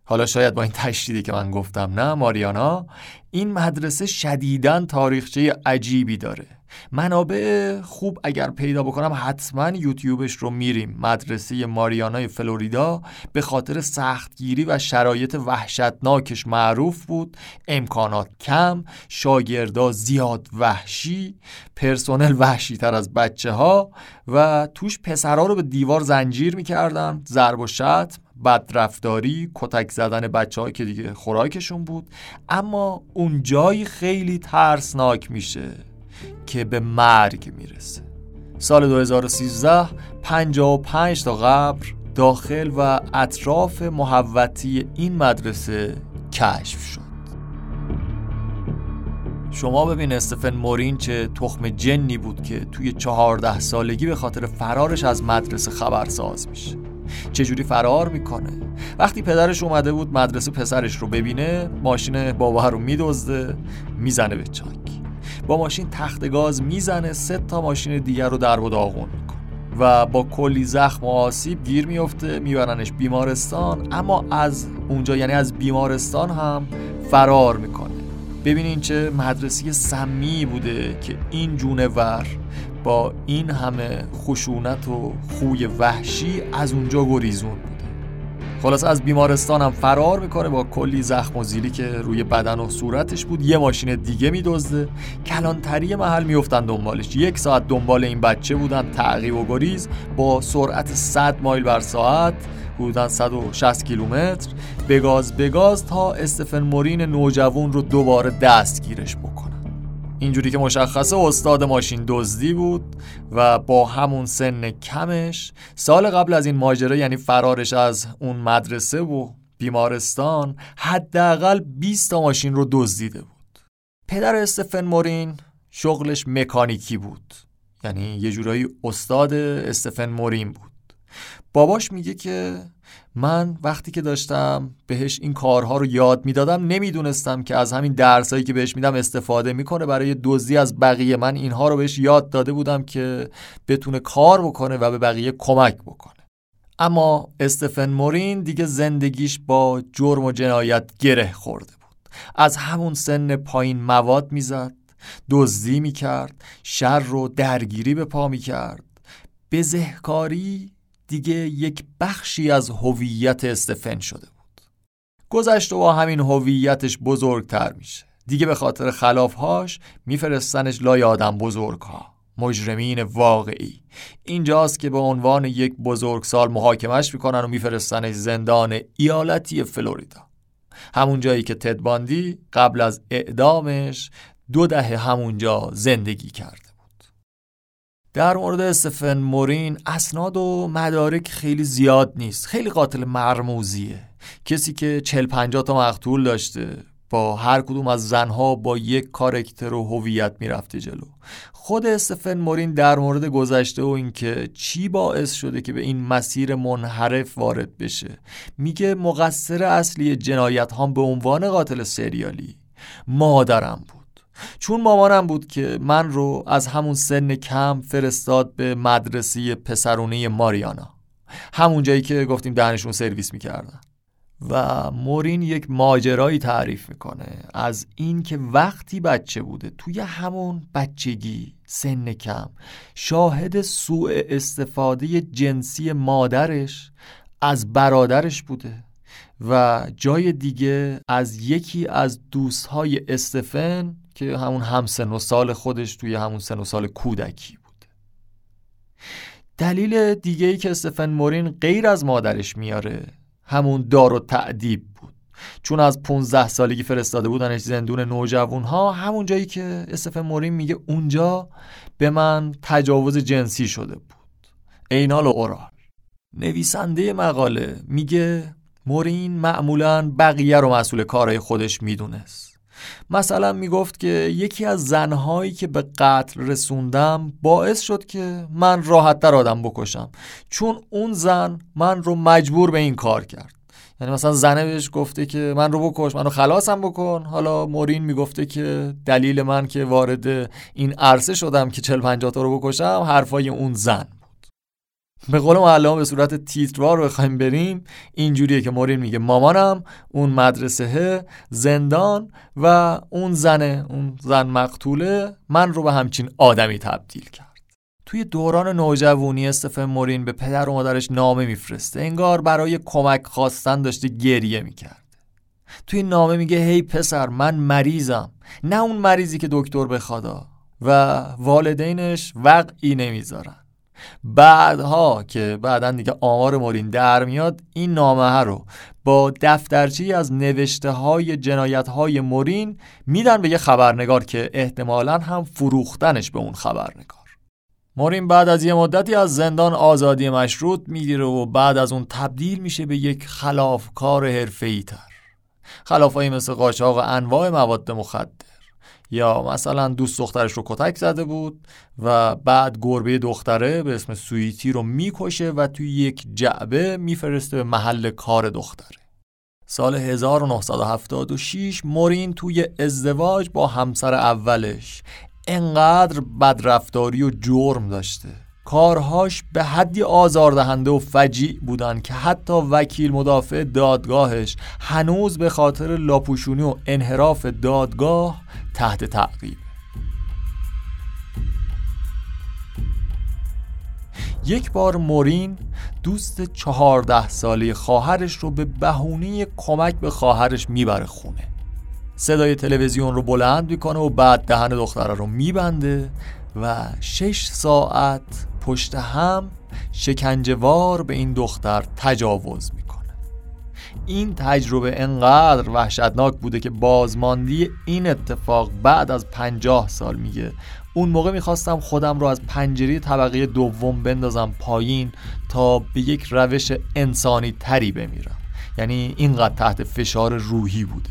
حالا شاید با این تشدیدی که من گفتم نه ماریانا این مدرسه شدیداً تاریخچه عجیبی داره. منابع خوب اگر پیدا بکنم حتما یوتیوبش رو میریم. مدرسه ماریانای فلوریدا به خاطر سختگیری و شرایط وحشتناکش معروف بود. امکانات کم شاگردا زیاد وحشی پرسنل وحشی تر از بچه ها و توش پسرها رو به دیوار زنجیر می‌کردن. ضرب و شتم بدرفتاری کتک زدن بچه که دیگه خوراکشون بود. اما اون جایی خیلی ترسناک میشه. که به مرگ می‌رسه. سال 2013 55 تا قبر داخل و اطراف محوطی این مدرسه کشف شد. شما ببین استفن مورین چه تخم جنی بود که توی چهارده سالگی به خاطر فرارش از مدرسه خبرساز میشه. چجوری فرار می‌کنه؟ وقتی پدرش اومده بود مدرسه پسرش رو ببینه ماشین بابا رو میدزده می‌زنه به چاک. با ماشین تخت گاز می‌زنه سه تا ماشین دیگر رو در و داغون می‌کنه. و با کلی زخم و آسیب گیر میفته میبرنش بیمارستان. اما از اونجا یعنی از بیمارستان هم فرار می‌کنه. ببینین چه مدرسه سمی بوده که این جونور با این همه خشونت و خوی وحشی از اونجا گریزون بوده خلاص از بیمارستان هم فرار می‌کنه با کلی زخم و زیلی که روی بدن و صورتش بود. یه ماشین دیگه میدزده. کلانتری محل میفتن دنبالش. یک ساعت دنبال این بچه بودن. تعقیب و گریز. با سرعت 100 مایل بر ساعت. حدودا 160 کیلومتر. بگاز بگاز تا استفن مورین نوجوان رو دوباره دستگیرش بکنه اینجوری که مشخصه استاد ماشین دزدی بود و با همون سن کمش سال قبل از این ماجرا یعنی فرارش از اون مدرسه و بیمارستان حداقل 20 تا ماشین رو دزدیده بود. پدر استفن مورین شغلش مکانیکی بود. یعنی یه جورایی استاد استفن مورین بود. باباش میگه که من وقتی که داشتم بهش این کارها رو یاد می‌دادم نمی‌دونستم که از همین درسایی که بهش میدم استفاده می‌کنه. برای دزدی از بقیه من اینها رو بهش یاد داده بودم که بتونه کار بکنه و به بقیه کمک بکنه. اما استفن مورین دیگه زندگیش با جرم و جنایت گره خورده بود. از همون سن پایین مواد می‌زد دزدی می‌کرد شر رو درگیری به پا می‌کرد. بزهکاری دیگه یک بخشی از هویت استفن شده بود. گذشت و با همین هویتش بزرگتر میشه. دیگه به خاطر خلافهاش میفرستنش لای آدم بزرگها. مجرمین واقعی. اینجاست که به عنوان یک بزرگسال محاکمش می‌کنن و میفرستنش زندان ایالتی فلوریدا. همون جایی که تدباندی قبل از اعدامش دو دهه همونجا زندگی کرد. در مورد استفن مورین اسناد و مدارک خیلی زیاد نیست. خیلی قاتل مرموزیه. کسی که چل پنجاه تا مقتول داشته با هر کدوم از زنها با یک کارکتر و هویت می‌رفته جلو. خود استفن مورین در مورد گذشته و اینکه چی باعث شده که به این مسیر منحرف وارد بشه. میگه مقصر اصلی جنایت هم به عنوان قاتل سریالی مادرم بود. چون مامانم بود که من رو از همون سن کم فرستاد به مدرسه پسرونه ماریانا. همون جایی که گفتیم دهنشون سرویس می‌کردن. و مورین یک ماجرایی تعریف می‌کنه از اینکه وقتی بچه بوده توی همون بچگی سن کم شاهد سوء استفاده جنسی مادرش از برادرش بوده و جای دیگه از یکی از دوستهای استفن که همون همسن و سال خودش توی همون سن و سال کودکی بود. دلیل دیگه ای که استفن مورین غیر از مادرش میاره همون دار و تعدیب بود. چون از 15 سالگی فرستاده بودنش زندون نوجوان ها همون جایی که استفن مورین میگه اونجا به من تجاوز جنسی شده بود. اینال و اورال. نویسنده مقاله میگه مورین معمولا بقیه رو مسئول کارهای خودش می‌دونست. مثلا می‌گفت که یکی از زنهایی که به قتل رسوندم باعث شد که من راحتتر آدم بکشم. چون اون زن من رو مجبور به این کار کرد. یعنی مثلا زنه بهش گفته که من رو بکش منو خلاصم بکن. حالا مورین می‌گفته که دلیل من که وارد این عرصه شدم که 40 50 تا رو بکشم حرفای اون زن. به قول معلم به صورت تیتروار بخوایم بریم اینجوریه که مورین میگه مامانم اون مدرسه زندان و اون زنه اون زن مقتوله من رو به همچین آدمی تبدیل کرد. توی دوران نوجوانی استفن مورین به پدر و مادرش نامه میفرسته. انگار برای کمک خواستن داشته گریه می‌کرد. توی نامه میگه هی پسر من مریضم. نه اون مریضی که دکتر بخوادا و والدینش وقعی نمی‌ذارن. بعدها که بعدا دیگه آمار مورین در میاد این نامه رو با دفترچی از نوشته های جنایت های مورین میدن به یه خبرنگار که احتمالا هم فروختنش به اون خبرنگار. مورین بعد از یه مدتی از زندان آزادی مشروط می‌گیره و بعد از اون تبدیل میشه به یک خلافکار حرفه‌ای تر خلافایی مثل قاچاق انواع مواد مخدر. یا مثلا دوست دخترش رو کتک زده بود و بعد گربه دختره به اسم سویتی رو می‌کشه و توی یک جعبه میفرسته به محل کار دختره. سال 1976 مورین توی ازدواج با همسر اولش انقدر بدرفتاری و جرم داشته. کارهاش به حدی آزاردهنده و فجیع بودن که حتی وکیل مدافع دادگاهش هنوز به خاطر لاپوشونی و انحراف دادگاه تحت تعقیب. یک بار مورین دوست چهارده ساله خواهرش رو به بهونه کمک به خواهرش می‌بره خونه. صدای تلویزیون رو بلند می‌کنه و بعد دهن دختره رو میبنده و شش ساعت پشت هم شکنجوار به این دختر تجاوز می‌کنه. این تجربه انقدر وحشتناک بوده که بازماندی این اتفاق بعد از پنجاه سال میگه. اون موقع می‌خواستم خودم رو از پنجره طبقه دوم بندازم پایین تا به یک روش انسانی تری بمیرم. یعنی اینقدر تحت فشار روحی بوده.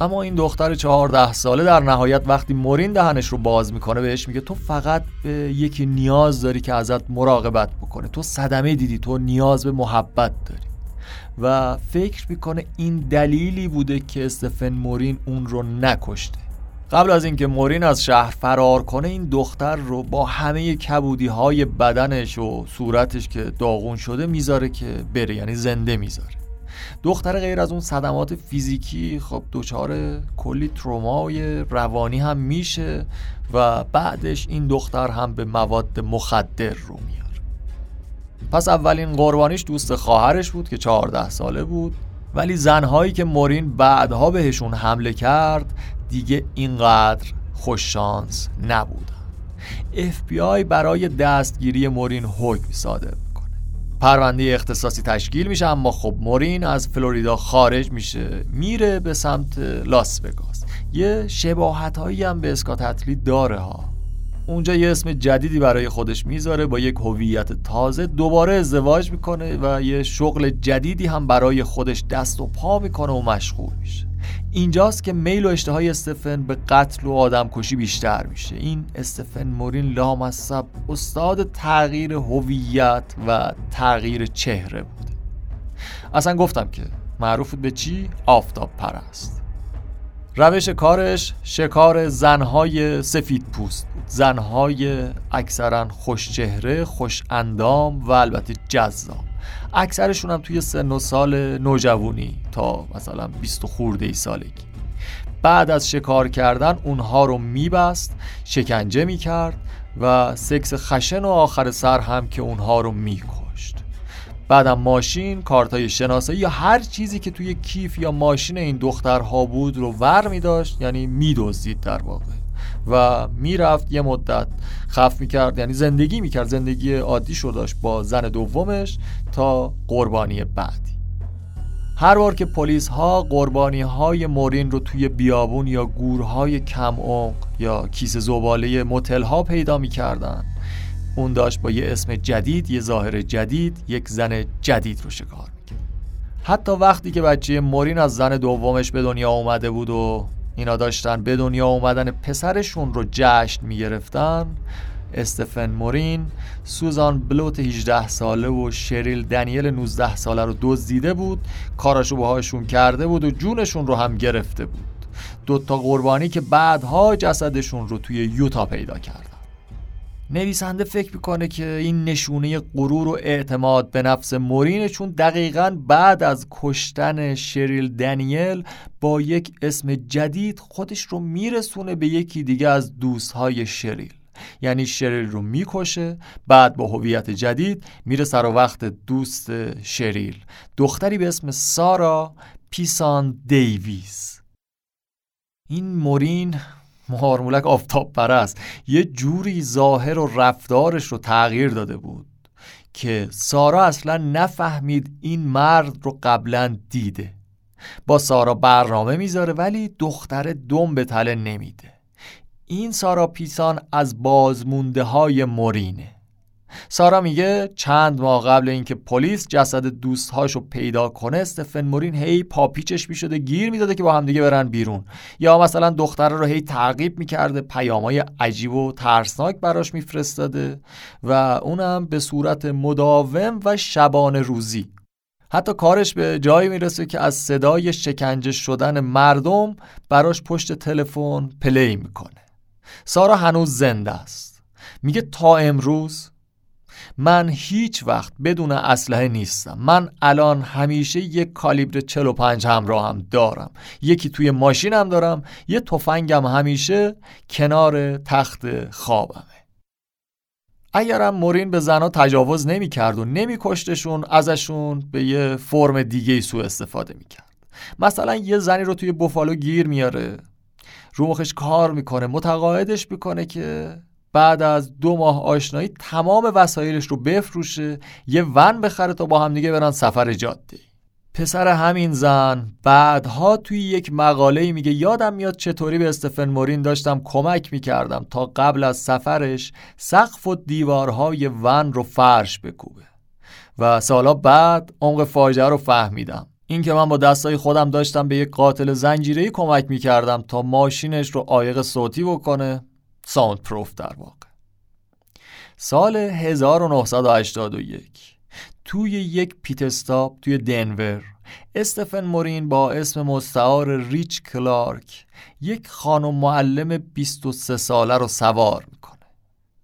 اما این دختر چهارده ساله در نهایت وقتی مورین دهنش رو باز می‌کنه بهش میگه تو فقط به یکی نیاز داری که ازت مراقبت بکنه. تو صدمه دیدی تو نیاز به محبت داری. و فکر می‌کنه این دلیلی بوده که استفن مورین اون رو نکشته. قبل از اینکه مورین از شهر فرار کنه این دختر رو با همه کبودی های بدنش و صورتش که داغون شده می‌ذاره که بره یعنی زنده می‌ذاره. دختر غیر از اون صدمات فیزیکی خب دچار کلی ترومای روانی هم میشه و بعدش این دختر هم به مواد مخدر رو میاره. پس اولین قربانیش دوست خواهرش بود که 14 ساله بود ولی زنهایی که مورین بعدها بهشون حمله کرد دیگه اینقدر خوششانس نبودن. FBI برای دستگیری مورین حکم صادر پرونده اختصاصی تشکیل میشه اما خب مورین از فلوریدا خارج میشه میره به سمت لاس وگاس. یه شباهت هایی هم به اسکات داره ها. اونجا یه اسم جدیدی برای خودش می‌ذاره با یک هویت تازه دوباره ازدواج می‌کنه و یه شغل جدیدی هم برای خودش دست و پا می‌کنه و مشغول میشه. اینجاست که میل و اشتهای استفن به قتل و آدم کشی بیشتر میشه. این استفن مورین لامصب استاد تغییر هویت و تغییر چهره بوده اصلا گفتم که معروف به چی؟ آفتاب پرست روش کارش شکار زنهای سفید پوست بود. زنهای اکثرا خوش چهره خوش اندام و البته جذاب. اکثرشون هم توی سن و سال نوجوانی تا مثلا 20 خورده ای سالگی. بعد از شکار کردن اونها رو میبست شکنجه می‌کرد و سکس خشن و آخر سر هم که اونها رو میکشت بعدم ماشین کارتای شناسایی یا هر چیزی که توی کیف یا ماشین این دخترها بود رو ور می داشت یعنی میدزدید در واقع. و می‌رفت یه مدت خف می‌کرد یعنی زندگی می‌کرد. زندگی عادی شو داشت با زن دومش تا قربانی بعدی. هر بار که پلیس ها قربانی های مورین رو توی بیابون یا گورهای کم عمق یا کیسه زباله متل ها پیدا می‌کردن اون داشت با یه اسم جدید یه ظاهر جدید یک زن جدید رو شکار می‌کرد. حتی وقتی که بچه مورین از زن دومش به دنیا اومده بود و اینا داشتن به دنیا اومدن پسرشون رو جشن می‌گرفتن استفن مورین سوزان بلوت 18 ساله و شریل دنیل 19 ساله رو دزدیده بود کاراشو باهاشون کرده بود و جونشون رو هم گرفته بود. دوتا قربانی که بعدها جسدشون رو توی یوتا پیدا کردن نویسنده فکر می‌کنه که این نشونه غرور و اعتماد به نفس مورینه چون دقیقا بعد از کشتن شریل دنیل با یک اسم جدید خودش رو میرسونه به یکی دیگه از دوستهای شریل. یعنی شریل رو می‌کشه بعد با هویت جدید میره سر وقت دوست شریل. دختری به اسم سارا پیسان دیویز. این مورین مارمولک آفتاب پرست یه جوری ظاهر و رفتارش رو تغییر داده بود که سارا اصلا نفهمید این مرد رو قبلا دیده. با سارا برنامه می‌ذاره ولی دختر دم به تله نمیده. این سارا پیسان از بازمونده های مورینه سارا میگه چند ماه قبل اینکه پلیس جسد دوستهاشو پیدا کنه استفن مورین هی پاپیچش می‌شده گیر می‌داده که با همدیگه برن بیرون. یا مثلا دختره رو هی تعقیب می‌کرده پیامای عجیب و ترسناک براش میفرستاده و اونم به صورت مداوم و شبانه روزی. حتی کارش به جایی می‌رسه که از صدای شکنجه شدن مردم براش پشت تلفن پلی می‌کنه. سارا هنوز زنده است. میگه تا امروز من هیچ وقت بدون اسلحه نیستم. من الان همیشه یک کالیبر 45 همراه هم دارم. یکی توی ماشینم دارم یه تفنگم همیشه کنار تخت خوابمه. اگرم مورین به زنها تجاوز نمی کرد و نمی کشتشون ازشون به یه فرم دیگه سو استفاده می کرد مثلا یه زنی رو توی بوفالو گیر میاره. رو مخش کار می‌کنه متقاعدش می‌کنه که بعد از دو ماه آشنایی تمام وسایلش رو بفروشه یه ون بخره تا با هم دیگه برن سفر جاده. پسر همین زن بعدها توی یک مقاله میگه یادم میاد چطوری به استفن مورین داشتم کمک می‌کردم تا قبل از سفرش سقف و دیوارهای ون رو فرش بکوبه. و سالا بعد عمق فاجعه رو فهمیدم. این که من با دستای خودم داشتم به یک قاتل زنجیره‌ای کمک می‌کردم تا ماشینش رو عایق صوتی بکنه. soundproof در واقع. سال 1981 توی یک pit stop توی دنور استفن مورین با اسم مستعار ریچ کلارک یک خانم معلم 23 ساله رو سوار می‌کنه.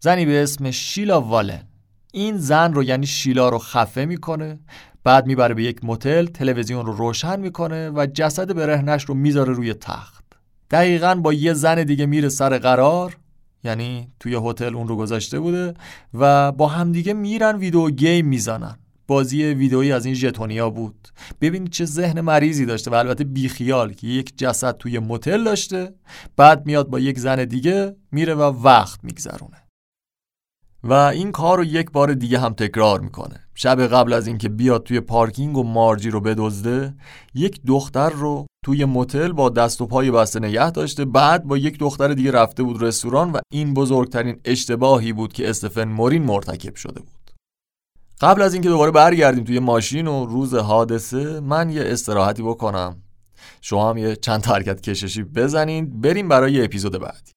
زنی به اسم شیلا والن. این زن رو یعنی شیلا رو خفه می‌کنه بعد می‌بره به یک متل تلویزیون رو روشن می‌کنه و جسد برهنش رو می‌ذاره روی تخت. دقیقا با یه زن دیگه میره سر قرار یعنی توی هتل اون رو گذاشته بوده و با همدیگه میرن ویدیو گیم می‌زنن. بازی ویدئویی از این ژتونیا بود. ببینید چه ذهن مریضی داشته و البته بیخیال که یک جسد توی متل داشته بعد میاد با یک زن دیگه میره و وقت میگذرونه. و این کار رو یک بار دیگه هم تکرار می‌کنه. شب قبل از اینکه بیاد توی پارکینگ و مارجی رو بدزده یک دختر رو توی متل با دست و پای بسته نگه داشته. بعد با یک دختر دیگه رفته بود رستوران و این بزرگترین اشتباهی بود که استفن مورین مرتکب شده بود. قبل از اینکه دوباره برگردیم توی ماشین و روز حادثه من یه استراحتی بکنم. شما هم یه چند حرکت کششی بزنید. بریم برای اپیزود بعدی.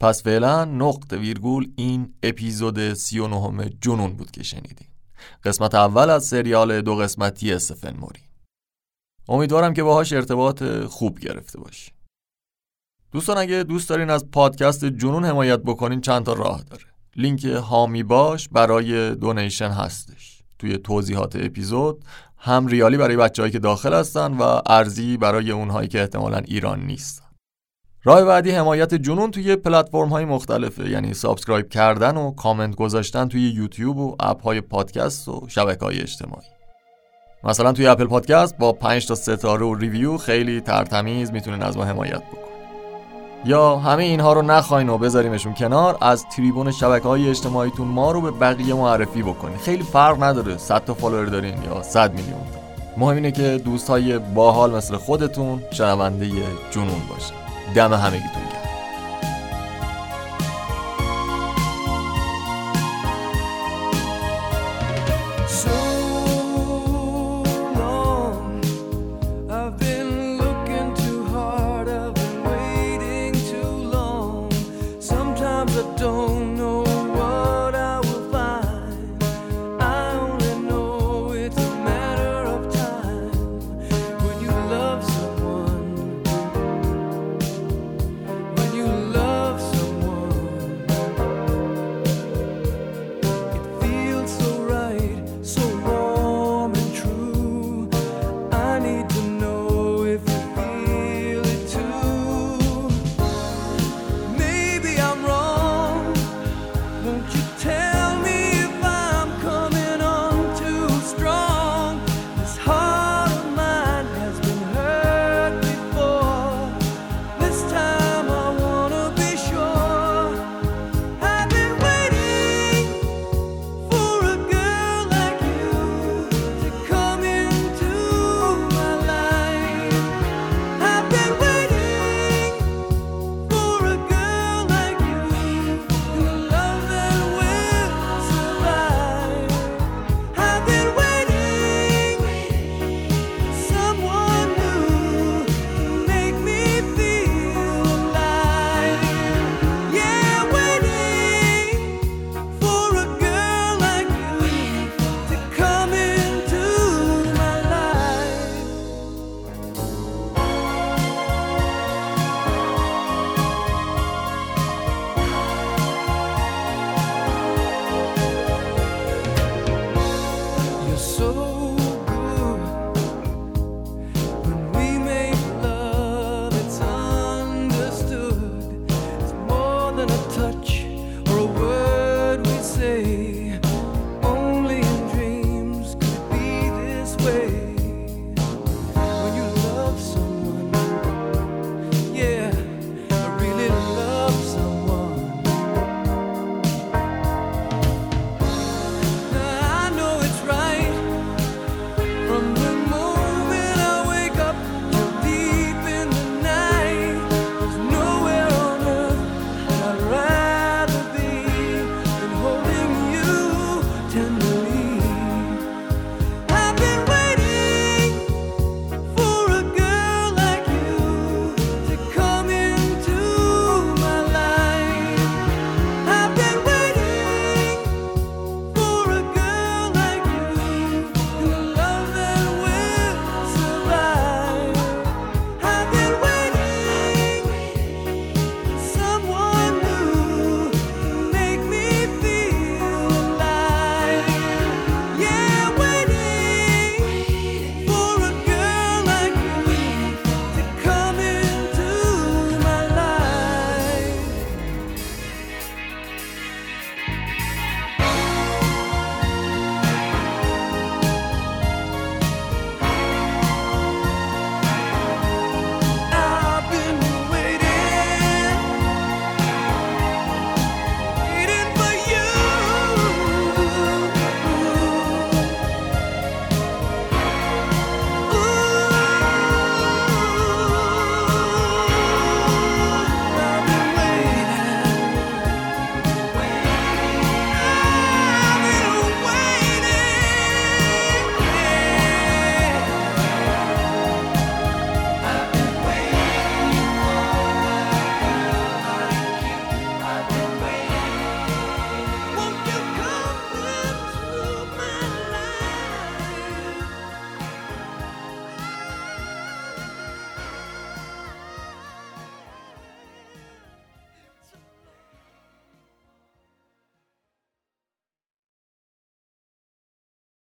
پس فعلا نقطه ویرگول این اپیزود 39 جنون بود که شنیدیم قسمت اول از سریال دو قسمتی استفن موری امیدوارم که باهاش ارتباط خوب گرفته باشی. دوستان اگه دوست دارین از پادکست جنون حمایت بکنین چند تا راه داره. لینک هامی باش برای دونیشن هستش. توی توضیحات اپیزود هم ریالی برای بچههایی که داخل هستن و ارزی برای اونهایی که احتمالا ایران نیستن. راه بعدی حمایتتون توی پلتفرم های مختلفه یعنی subscribe کردن و کامنت گذاشتن توی یوتیوب و app های پادکست و شبکه های اجتماعی. مثلا توی Apple Podcast با 5 تا ستاره و review خیلی ترتمیز می‌تونین از ما حمایت بکنین یا همه اینها رو نخواین و بذاریمشون کنار از تریبون شبکه های اجتماعیتون ما رو به بقیه معرفی بکنین. خیلی فرق نداره 100 تا follower دارین یا 100 میلیون مهم اینه که دوست های باحال مثل خودتون شنونده جنون باشه دم همگیتون گرم.